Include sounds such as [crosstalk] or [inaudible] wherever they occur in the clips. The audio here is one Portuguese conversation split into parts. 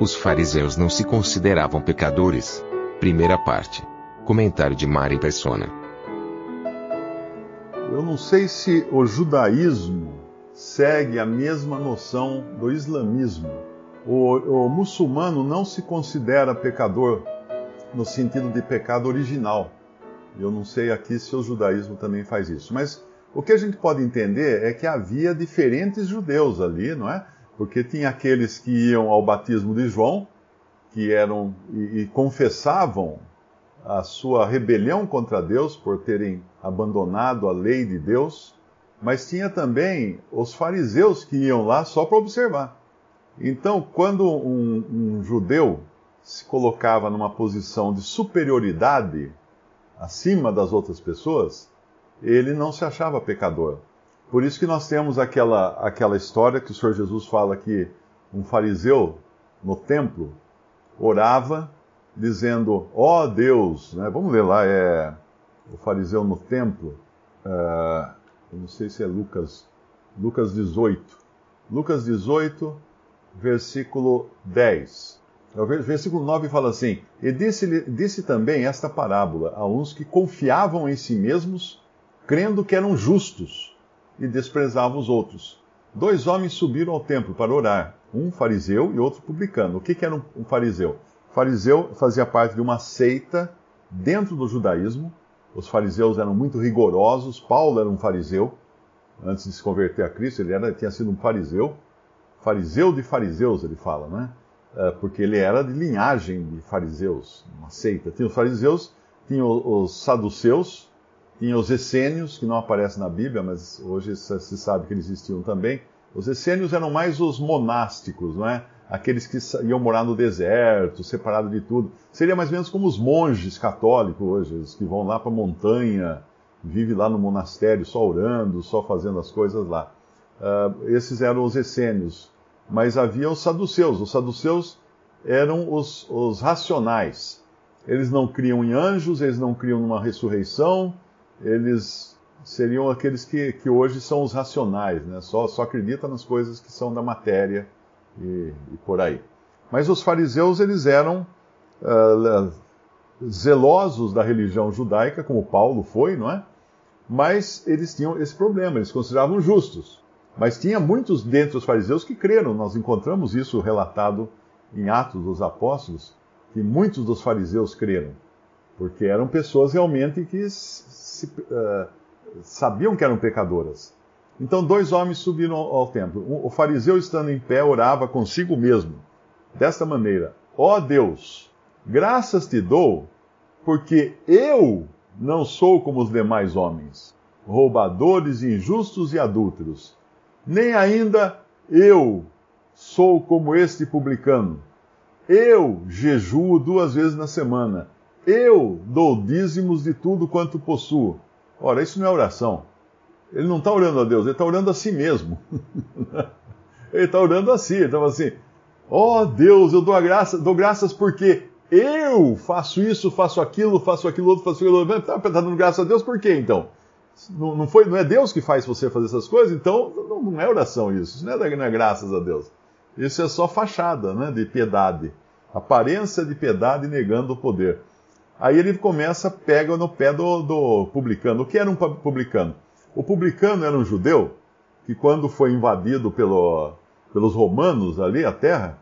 Os fariseus não se consideravam pecadores. Primeira parte. Comentário de Mari Persona. Eu não sei se o judaísmo segue a mesma noção do islamismo. O, o muçulmano não se considera pecador no sentido de pecado original. Eu não sei aqui se o judaísmo também faz isso. Mas o que a gente pode entender é que havia diferentes judeus ali, não é? Porque tinha aqueles que iam ao batismo de João, que eram e, e confessavam a sua rebelião contra Deus por terem abandonado a lei de Deus, mas tinha também os fariseus que iam lá só para observar. Então, quando um, um judeu se colocava numa posição de superioridade acima das outras pessoas, ele não se achava pecador. Por isso que nós temos aquela, aquela história que o Senhor Jesus fala que um fariseu no templo orava dizendo, ó oh Deus, né? vamos ler lá, é o fariseu no templo, uh, eu não sei se é Lucas, Lucas 18. Lucas 18, versículo 10. O versículo 9 fala assim: E disse, disse também esta parábola a uns que confiavam em si mesmos, crendo que eram justos, e desprezavam os outros. Dois homens subiram ao templo para orar, um fariseu e outro publicano. O que, que era um, um fariseu? O fariseu fazia parte de uma seita dentro do judaísmo. Os fariseus eram muito rigorosos. Paulo era um fariseu. Antes de se converter a Cristo, ele era, tinha sido um fariseu. Fariseu de fariseus, ele fala, né? É, porque ele era de linhagem de fariseus, uma seita. Tinha os fariseus, tinha os saduceus, tinha os essênios, que não aparecem na Bíblia, mas hoje se sabe que eles existiam também. Os essênios eram mais os monásticos, não é? Aqueles que iam morar no deserto, separados de tudo. Seria mais ou menos como os monges católicos hoje, os que vão lá para a montanha, vivem lá no monastério só orando, só fazendo as coisas lá. Uh, esses eram os essênios mas havia os saduceus. Os saduceus eram os, os racionais. Eles não criam em anjos, eles não criam numa ressurreição, eles seriam aqueles que, que hoje são os racionais, né? só, só acreditam nas coisas que são da matéria e, e por aí. Mas os fariseus, eles eram uh, zelosos da religião judaica, como Paulo foi, não é? Mas eles tinham esse problema, eles consideravam justos. Mas tinha muitos dentre os fariseus que creram. Nós encontramos isso relatado em Atos dos Apóstolos, que muitos dos fariseus creram, porque eram pessoas realmente que se, uh, sabiam que eram pecadoras. Então, dois homens subiram ao, ao templo. O fariseu, estando em pé, orava consigo mesmo, desta maneira: Ó oh Deus, graças te dou, porque eu não sou como os demais homens, roubadores, injustos e adúlteros nem ainda eu sou como este publicano. Eu jejuo duas vezes na semana. Eu dou dízimos de tudo quanto possuo. Ora, isso não é oração. Ele não está orando a Deus, ele está orando a si mesmo. [laughs] ele está orando a si. Ele estava assim: Ó oh, Deus, eu dou, graça, dou graças porque eu faço isso, faço aquilo, faço aquilo outro, faço aquilo outro. Está tá dando graças a Deus por quê então? Não, não, foi, não é Deus que faz você fazer essas coisas, então não, não é oração isso. Isso não é, não é, graças a Deus. Isso é só fachada né, de piedade. Aparência de piedade negando o poder. Aí ele começa, pega no pé do, do publicano. O que era um publicano? O publicano era um judeu que, quando foi invadido pelo, pelos romanos ali, a terra,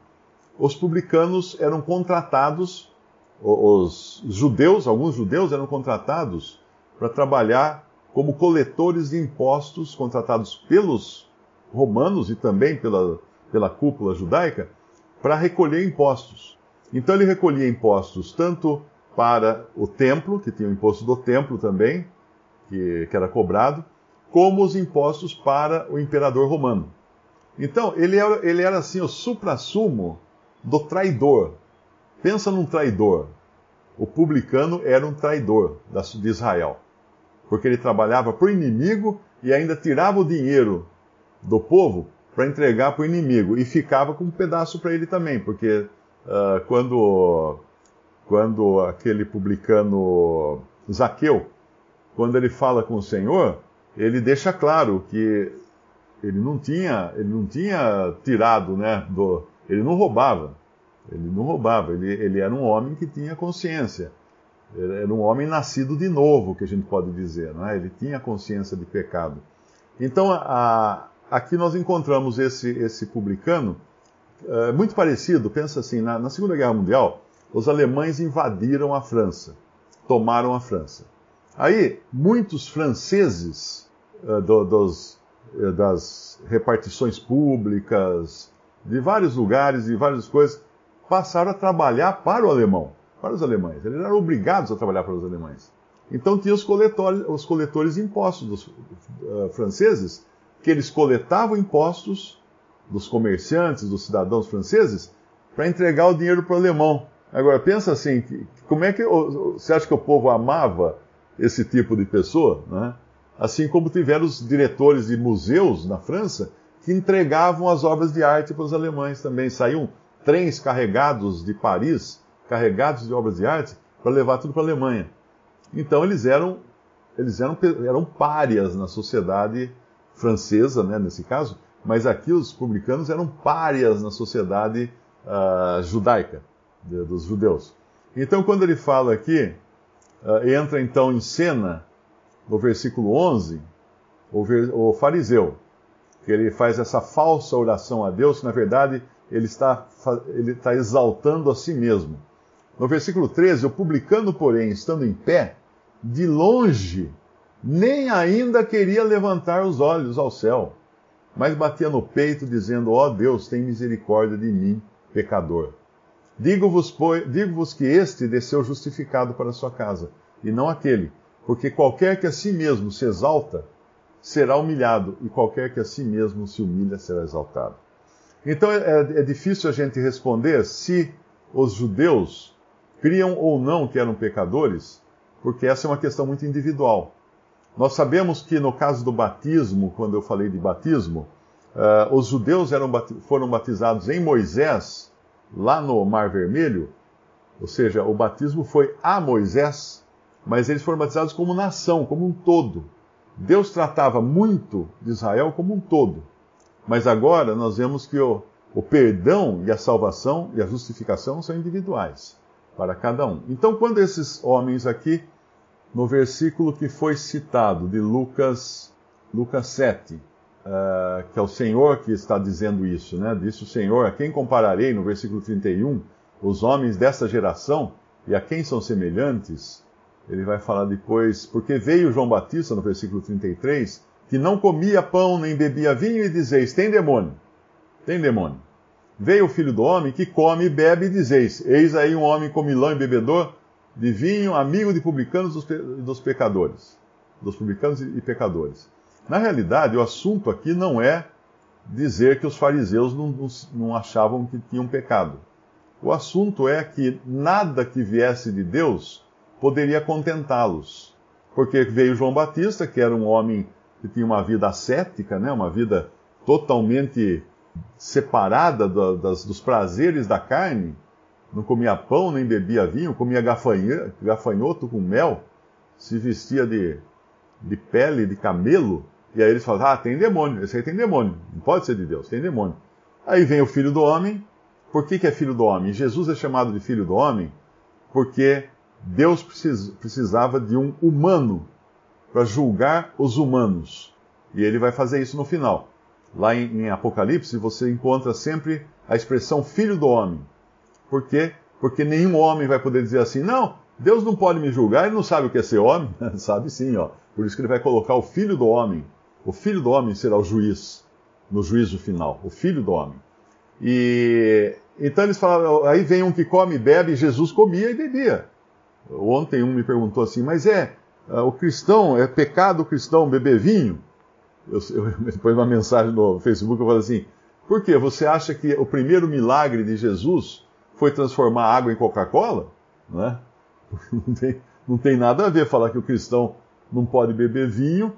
os publicanos eram contratados, os judeus, alguns judeus eram contratados para trabalhar como coletores de impostos contratados pelos romanos e também pela, pela cúpula judaica para recolher impostos. Então ele recolhia impostos tanto para o templo, que tinha o imposto do templo também, que, que era cobrado, como os impostos para o imperador romano. Então, ele era, ele era assim o supra-sumo do traidor. Pensa num traidor. O publicano era um traidor de Israel. Porque ele trabalhava para o inimigo e ainda tirava o dinheiro do povo para entregar para o inimigo. E ficava com um pedaço para ele também, porque uh, quando, quando aquele publicano Zaqueu, quando ele fala com o Senhor, ele deixa claro que ele não tinha, ele não tinha tirado, né, do, ele não roubava. Ele não roubava, ele, ele era um homem que tinha consciência. Era um homem nascido de novo, que a gente pode dizer, não é? Ele tinha consciência de pecado. Então, a, aqui nós encontramos esse, esse publicano é, muito parecido, pensa assim, na, na Segunda Guerra Mundial, os alemães invadiram a França, tomaram a França. Aí, muitos franceses uh, do, dos, uh, das repartições públicas, de vários lugares e várias coisas, passaram a trabalhar para o alemão, para os alemães. Eles eram obrigados a trabalhar para os alemães. Então tinha os coletores, os coletores de impostos dos uh, franceses, que eles coletavam impostos dos comerciantes, dos cidadãos franceses, para entregar o dinheiro para o alemão. Agora pensa assim, como é que você acha que o povo amava esse tipo de pessoa? Né? Assim como tiveram os diretores de museus na França que entregavam as obras de arte para os alemães também. Saíam trens carregados de Paris, carregados de obras de arte, para levar tudo para a Alemanha. Então eles eram, eles eram, eram párias na sociedade francesa, né, nesse caso, mas aqui os publicanos eram párias na sociedade uh, judaica, de, dos judeus. Então quando ele fala aqui, uh, entra então em cena, no versículo 11, o, ver, o fariseu, que ele faz essa falsa oração a Deus, que na verdade ele está, ele está exaltando a si mesmo. No versículo 13, o publicano, porém, estando em pé, de longe, nem ainda queria levantar os olhos ao céu, mas batia no peito, dizendo: Ó oh Deus, tem misericórdia de mim, pecador. Digo-vos digo que este desceu justificado para a sua casa, e não aquele, porque qualquer que a si mesmo se exalta, será humilhado, e qualquer que a si mesmo se humilha, será exaltado. Então é, é difícil a gente responder se os judeus criam ou não que eram pecadores, porque essa é uma questão muito individual. Nós sabemos que no caso do batismo, quando eu falei de batismo, uh, os judeus eram, foram batizados em Moisés, lá no Mar Vermelho, ou seja, o batismo foi a Moisés, mas eles foram batizados como nação, como um todo. Deus tratava muito de Israel como um todo. Mas agora nós vemos que o, o perdão e a salvação e a justificação são individuais para cada um. Então, quando esses homens aqui, no versículo que foi citado de Lucas, Lucas 7, uh, que é o Senhor que está dizendo isso, né? Disse o Senhor, a quem compararei, no versículo 31, os homens desta geração, e a quem são semelhantes? Ele vai falar depois, porque veio João Batista, no versículo 33, que não comia pão nem bebia vinho, e dizeis: tem demônio, tem demônio. Veio o filho do homem que come e bebe, e dizeis: eis aí um homem comilão e bebedor de vinho, amigo de publicanos e dos pecadores, dos publicanos e pecadores. Na realidade, o assunto aqui não é dizer que os fariseus não, não, achavam que tinham pecado. O assunto é que nada que viesse de Deus poderia contentá-los. Porque veio João Batista, que era um homem que tinha uma vida ascética, né, uma vida totalmente separada das, dos prazeres da carne, não comia pão nem bebia vinho, comia gafanhoto com mel, se vestia de, de pele de camelo, e aí eles falam, ah, tem demônio, esse aí tem demônio, não pode ser de Deus, tem demônio. Aí vem o filho do homem, por que, que é filho do homem? Jesus é chamado de filho do homem porque Deus precis, precisava de um humano para julgar os humanos. E ele vai fazer isso no final. Lá em, em, Apocalipse você encontra sempre a expressão filho do homem. Por quê? Porque nenhum homem vai poder dizer assim, não, Deus não pode me julgar, ele não sabe o que é ser homem. [laughs] sabe sim, ó. Por isso que ele vai colocar o filho do homem. O filho do homem será o juiz no juízo final. O filho do homem. E então eles falaram, aí vem um que come e bebe, Jesus comia e bebia. Ontem um me perguntou assim, mas é, uh, o cristão, é pecado o cristão beber vinho? Eu, eu, [laughs] depois uma mensagem no Facebook eu falei assim, Por quê? Você acha que o primeiro milagre de Jesus foi transformar água em Coca-Cola? Né? [laughs] Não, tem, não tem nada a ver falar que o cristão não pode beber vinho,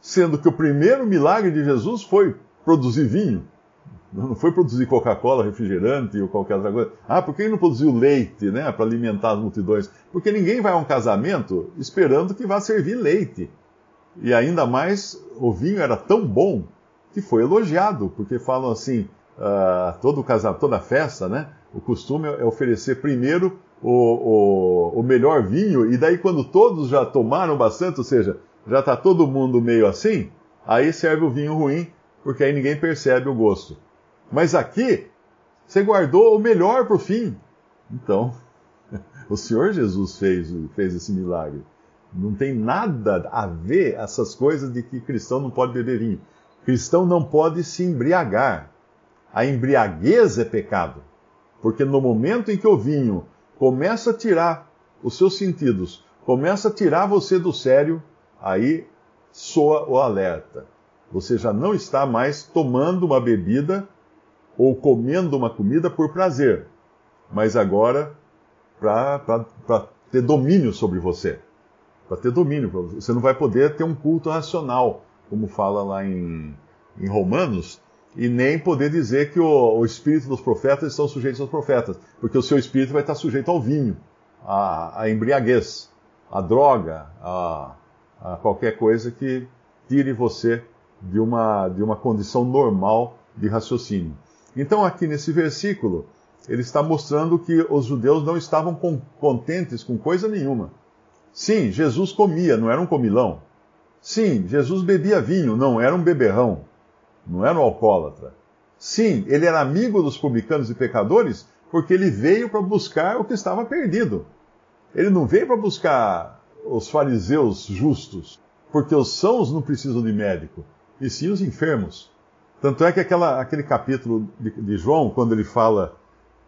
sendo que o primeiro milagre de Jesus foi produzir vinho. Não foi produzir Coca-Cola, refrigerante ou qualquer outra coisa. Ah, por que ele não produziu leite, né, para alimentar as multidões? Porque ninguém vai a um casamento esperando que vá servir leite. E ainda mais, o vinho era tão bom que foi elogiado, porque falam assim, uh, todo casamento, toda festa, né, o costume é oferecer primeiro o, o, o melhor vinho, e daí quando todos já tomaram bastante, ou seja, já está todo mundo meio assim, aí serve o vinho ruim, porque aí ninguém percebe o gosto. Mas aqui, você guardou o melhor para o fim. Então, [laughs] o Senhor Jesus fez, fez esse milagre. Não tem nada a ver essas coisas de que cristão não pode beber vinho. Cristão não pode se embriagar. A embriaguez é pecado. Porque no momento em que o vinho começa a tirar os seus sentidos, começa a tirar você do sério, aí soa o alerta. Você já não está mais tomando uma bebida ou comendo uma comida por prazer, mas agora para ter domínio sobre você. Para ter domínio. Você não vai poder ter um culto racional, como fala lá em, em Romanos, e nem poder dizer que o, o, espírito dos profetas estão sujeitos aos profetas, porque o seu espírito vai estar sujeito ao vinho, à, à embriaguez, à droga, a, a, qualquer coisa que tire você de uma, de uma condição normal de raciocínio. Então, aqui nesse versículo, ele está mostrando que os judeus não estavam contentes com coisa nenhuma. Sim, Jesus comia, não era um comilão. Sim, Jesus bebia vinho, não era um beberrão não era um alcoólatra. Sim, ele era amigo dos publicanos e pecadores porque ele veio para buscar o que estava perdido. Ele não veio para buscar os fariseus justos, porque os sãos não precisam de médico, e sim os enfermos. Tanto é que aquela, aquele capítulo de, de, João, quando ele fala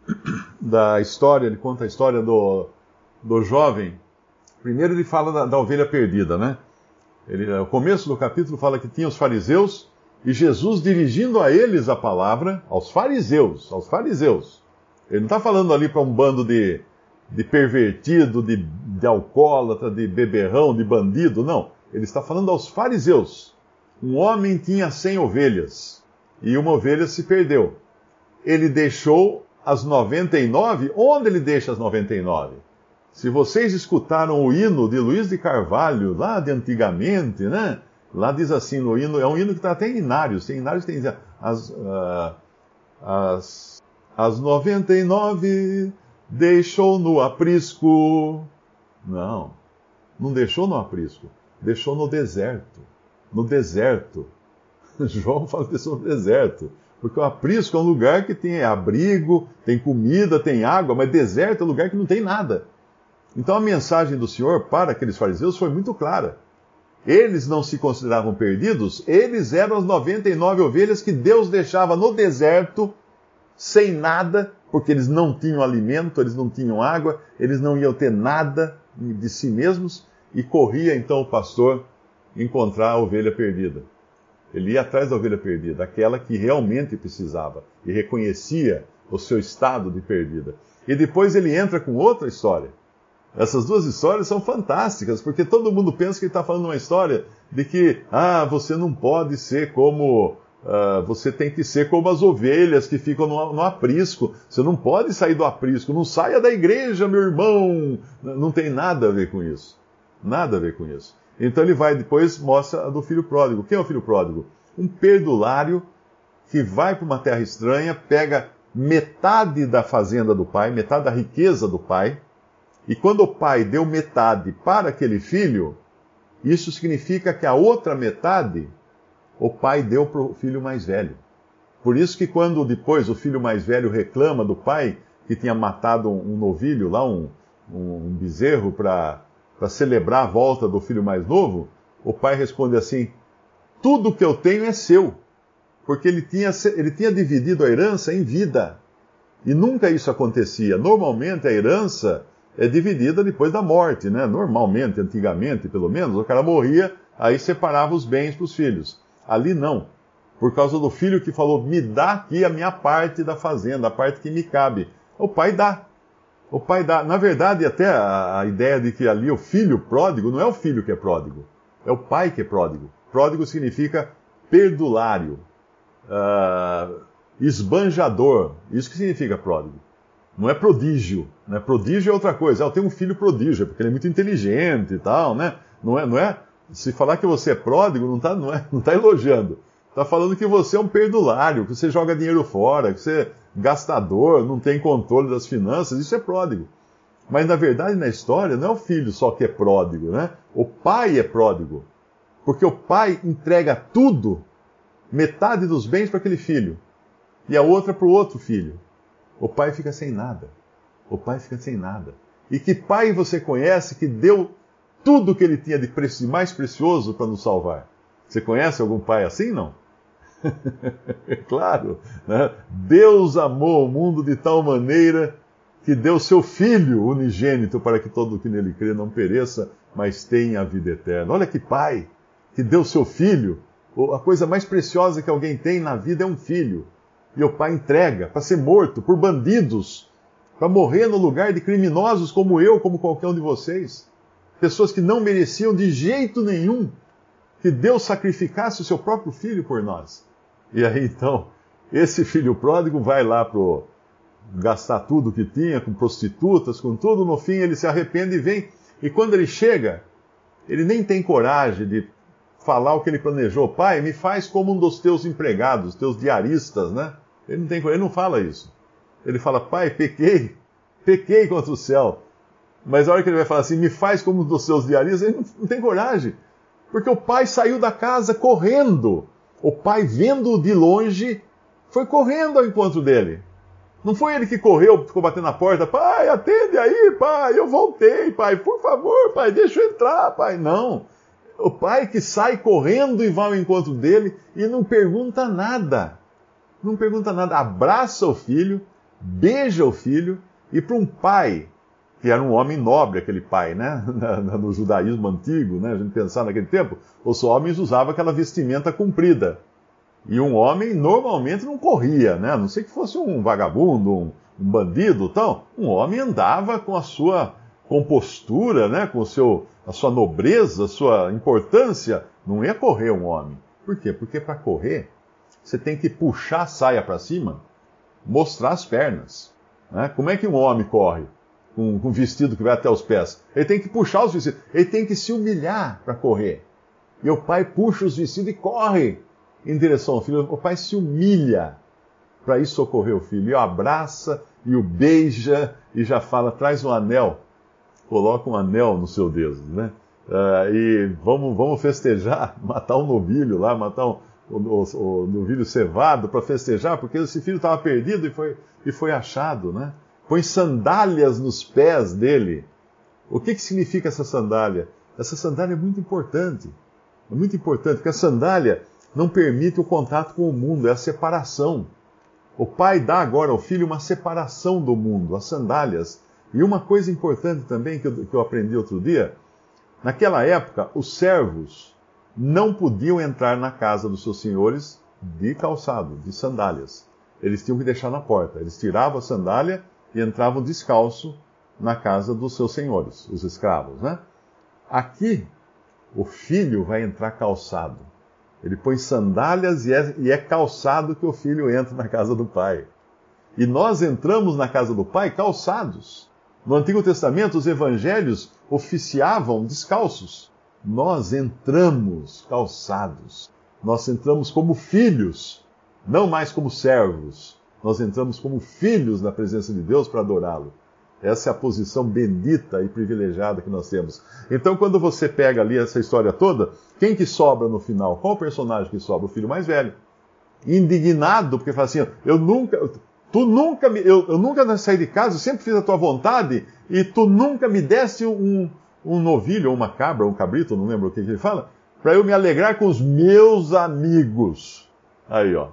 [coughs] da história, ele conta a história do, do jovem, primeiro ele fala da, da ovelha perdida, né? Ele, o começo do capítulo fala que tinha os fariseus e Jesus dirigindo a eles a palavra, aos fariseus, aos fariseus. Ele não está falando ali para um bando de, de pervertido, de, de alcoólatra, de beberrão, de bandido, não. Ele está falando aos fariseus. Um homem tinha cem ovelhas e uma ovelha se perdeu. Ele deixou as 99. Onde ele deixa as 99? Se vocês escutaram o hino de Luiz de Carvalho, lá de antigamente, né? Lá diz assim no hino, é um hino que está até em Inários, tem Inários tem as, uh, as, as 99 deixou no aprisco. Não, não deixou no aprisco, deixou no deserto. No deserto. [laughs] João fala que deixou no deserto. Porque o aprisco é um lugar que tem abrigo, tem comida, tem água, mas deserto é um lugar que não tem nada. Então a mensagem do Senhor para aqueles fariseus foi muito clara eles não se consideravam perdidos, eles eram as 99 ovelhas que Deus deixava no deserto, sem nada, porque eles não tinham alimento, eles não tinham água, eles não iam ter nada de si mesmos, e corria então o pastor encontrar a ovelha perdida. Ele ia atrás da ovelha perdida, aquela que realmente precisava e reconhecia o seu estado de perdida. E depois ele entra com outra história. Essas duas histórias são fantásticas, porque todo mundo pensa que ele está falando uma história de que, ah, você não pode ser como. Uh, você tem que ser como as ovelhas que ficam no, no, aprisco. Você não pode sair do aprisco. Não saia da igreja, meu irmão. Não tem nada a ver com isso. Nada a ver com isso. Então ele vai depois mostra a do filho pródigo. Quem é o filho pródigo? Um perdulário que vai para uma terra estranha, pega metade da fazenda do pai, metade da riqueza do pai, e quando o pai deu metade para aquele filho, isso significa que a outra metade o pai deu para o filho mais velho. Por isso que quando depois o filho mais velho reclama do pai que tinha matado um novilho lá, um, um bezerro, para celebrar a volta do filho mais novo, o pai responde assim: Tudo que eu tenho é seu. Porque ele tinha, ele tinha dividido a herança em vida. E nunca isso acontecia. Normalmente a herança é dividida depois da morte, né? Normalmente, antigamente, pelo menos, o cara morria, aí separava os bens para os filhos. Ali não. Por causa do filho que falou: me dá aqui a minha parte da fazenda, a parte que me cabe. O pai dá. O pai dá. Na verdade, até a, ideia de que ali o filho pródigo não é o filho que é pródigo, é o pai que é pródigo. Pródigo significa perdulário, uh, esbanjador. Isso que significa pródigo. Não é prodígio. Né? Prodígio é outra coisa. Ah, eu tenho um filho prodígio, porque ele é muito inteligente e tal, né? Não é, não é, se falar que você é pródigo, não está não é, não tá elogiando. Está falando que você é um perdulário, que você joga dinheiro fora, que você é gastador, não tem controle das finanças. Isso é pródigo. Mas na verdade, na história, não é o filho só que é pródigo, né? O pai é pródigo. Porque o pai entrega tudo, metade dos bens para aquele filho, e a outra para o outro filho. O pai fica sem nada. O pai fica sem nada. E que pai você conhece que deu tudo que ele tinha de mais precioso para nos salvar? Você conhece algum pai assim, não? [laughs] claro, né? Deus amou o mundo de tal maneira que deu seu Filho unigênito para que todo o que nele crê não pereça, mas tenha a vida eterna. Olha que pai que deu seu Filho. A coisa mais preciosa que alguém tem na vida é um filho. E o pai entrega para ser morto por bandidos, para morrer no lugar de criminosos como eu, como qualquer um de vocês. Pessoas que não mereciam de jeito nenhum que Deus sacrificasse o seu próprio filho por nós. E aí então, esse filho pródigo vai lá pro gastar tudo que tinha com prostitutas, com tudo, no fim ele se arrepende e vem. E quando ele chega, ele nem tem coragem de falar o que ele planejou. Pai, me faz como um dos teus empregados, teus diaristas, né? Ele não, tem, ele não fala isso. Ele fala, pai, pequei, pequei contra o céu. Mas a hora que ele vai falar assim, me faz como um dos seus diaristas, ele não, não tem coragem. Porque o pai saiu da casa correndo. O pai, vendo-o de longe, foi correndo ao encontro dele. Não foi ele que correu, ficou batendo na porta, pai, atende aí, pai, eu voltei, pai, por favor, pai, deixa eu entrar, pai. Não. O pai que sai correndo e vai ao encontro dele e não pergunta nada não pergunta nada, abraça o filho, beija o filho, e para um pai, que era um homem nobre, aquele pai, né? [laughs] No judaísmo antigo, né? A gente pensar naquele tempo, os homens usavam aquela vestimenta comprida. E um homem normalmente não corria, né? A não sei que fosse um vagabundo, um, um bandido, então, um homem andava com a sua compostura, né? Com o seu, a sua nobreza, a sua importância. Não ia correr um homem. Por quê? Porque para correr você tem que puxar a saia para cima, mostrar as pernas. Né? Como é que um homem corre com um vestido que vai até os pés? Ele tem que puxar os vestidos, ele tem que se humilhar para correr. E o pai puxa os vestidos e corre em direção ao filho. O pai se humilha para ir socorrer o filho. E o abraça e o beija e já fala: traz um anel, coloca um anel no seu dedo, né? Uh, e vamos, vamos festejar, [laughs] matar um novilho lá, matar um, o, o, cevado para festejar, porque esse filho estava perdido e foi, e foi achado, né? Põe sandálias nos pés dele. O que, que significa essa sandália? Essa sandália é muito importante. É muito importante, porque a sandália não permite o contato com o mundo, é a separação. O pai dá agora ao filho uma separação do mundo, as sandálias. E uma coisa importante também que eu, que eu aprendi outro dia, naquela época, os servos não podiam entrar na casa dos seus senhores de calçado, de sandálias. Eles tinham que deixar na porta. Eles tiravam a sandália e entravam descalço na casa dos seus senhores, os escravos, né? Aqui, o filho vai entrar calçado. Ele põe sandálias e é, e é calçado que o filho entra na casa do pai. E nós entramos na casa do pai calçados. No Antigo Testamento, os evangelhos oficiavam descalços nós entramos calçados, nós entramos como filhos, não mais como servos. Nós entramos como filhos na presença de Deus para adorá-lo. Essa é a posição bendita e privilegiada que nós temos. Então, quando você pega ali essa história toda, quem que sobra no final? Qual o personagem que sobra? O filho mais velho. Indignado, porque fala assim: eu nunca, tu nunca me, eu, eu nunca saí de casa, eu sempre fiz a tua vontade, e tu nunca me deste um, um novilho ou uma cabra, um cabrito, não lembro o que, que ele fala, para eu me alegrar com os meus amigos. Aí, ó.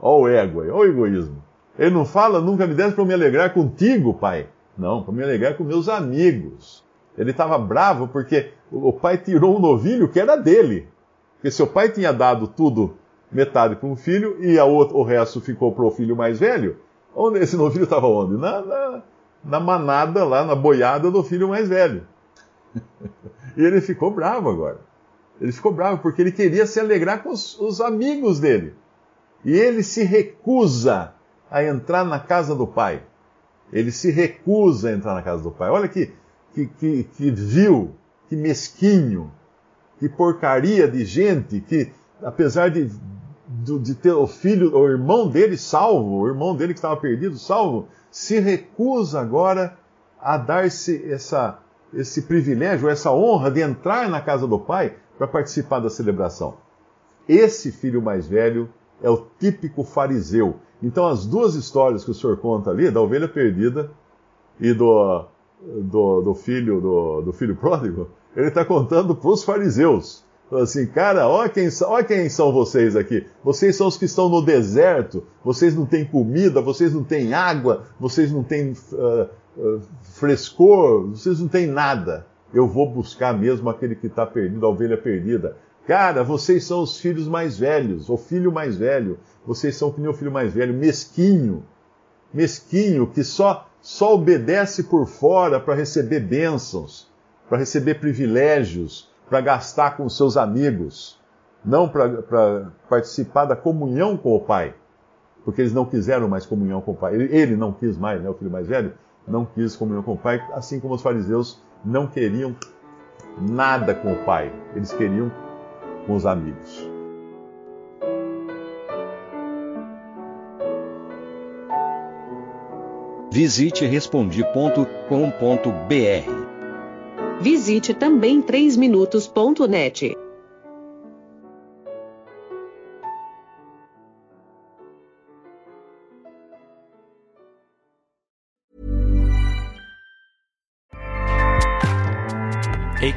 Ó o ego aí, ó o egoísmo. Ele não fala, nunca me desse para me alegrar contigo, pai. Não, para me alegrar com meus amigos. Ele estava bravo porque o pai tirou um novilho que era dele. Porque seu pai tinha dado tudo metade para um filho e a outro, o resto ficou para o filho mais velho. Onde esse [laughs] novo filho estava onde? Na, na, na, manada lá, na boiada do filho mais velho. E ele ficou bravo agora. Ele ficou bravo porque ele queria se alegrar com os, os amigos dele. E ele se recusa a entrar na casa do pai. Ele se recusa a entrar na casa do pai. Olha que, que, que, que vil, que mesquinho, que porcaria de gente que, apesar de, de, ter o filho, o irmão dele salvo, o irmão dele que estava perdido salvo, se recusa agora a dar-se essa, esse privilégio, essa honra de entrar na casa do pai para participar da celebração. Esse filho mais velho é o típico fariseu. Então, as duas histórias que o senhor conta ali, da ovelha perdida e do, do, do filho do, do filho pródigo, ele está contando para os fariseus. Assim, cara, olha quem, quem são vocês aqui. Vocês são os que estão no deserto, vocês não têm comida, vocês não têm água, vocês não têm uh, frescor, vocês não têm nada. Eu vou buscar mesmo aquele que está perdido, a ovelha perdida. Cara, vocês são os filhos mais velhos, o filho mais velho. Vocês são o filho mais velho, mesquinho. Mesquinho, que só, só obedece por fora para receber bênçãos, para receber privilégios, para gastar com seus amigos, não para participar da comunhão com o Pai. Porque eles não quiseram mais comunhão com o Pai. Ele, ele não quis mais, né, o filho mais velho, não quis comunhão com o Pai, assim como os fariseus não queriam nada com o Pai. Eles queriam com os amigos. Visite respondi.com.br. Visite também 3minutos.net.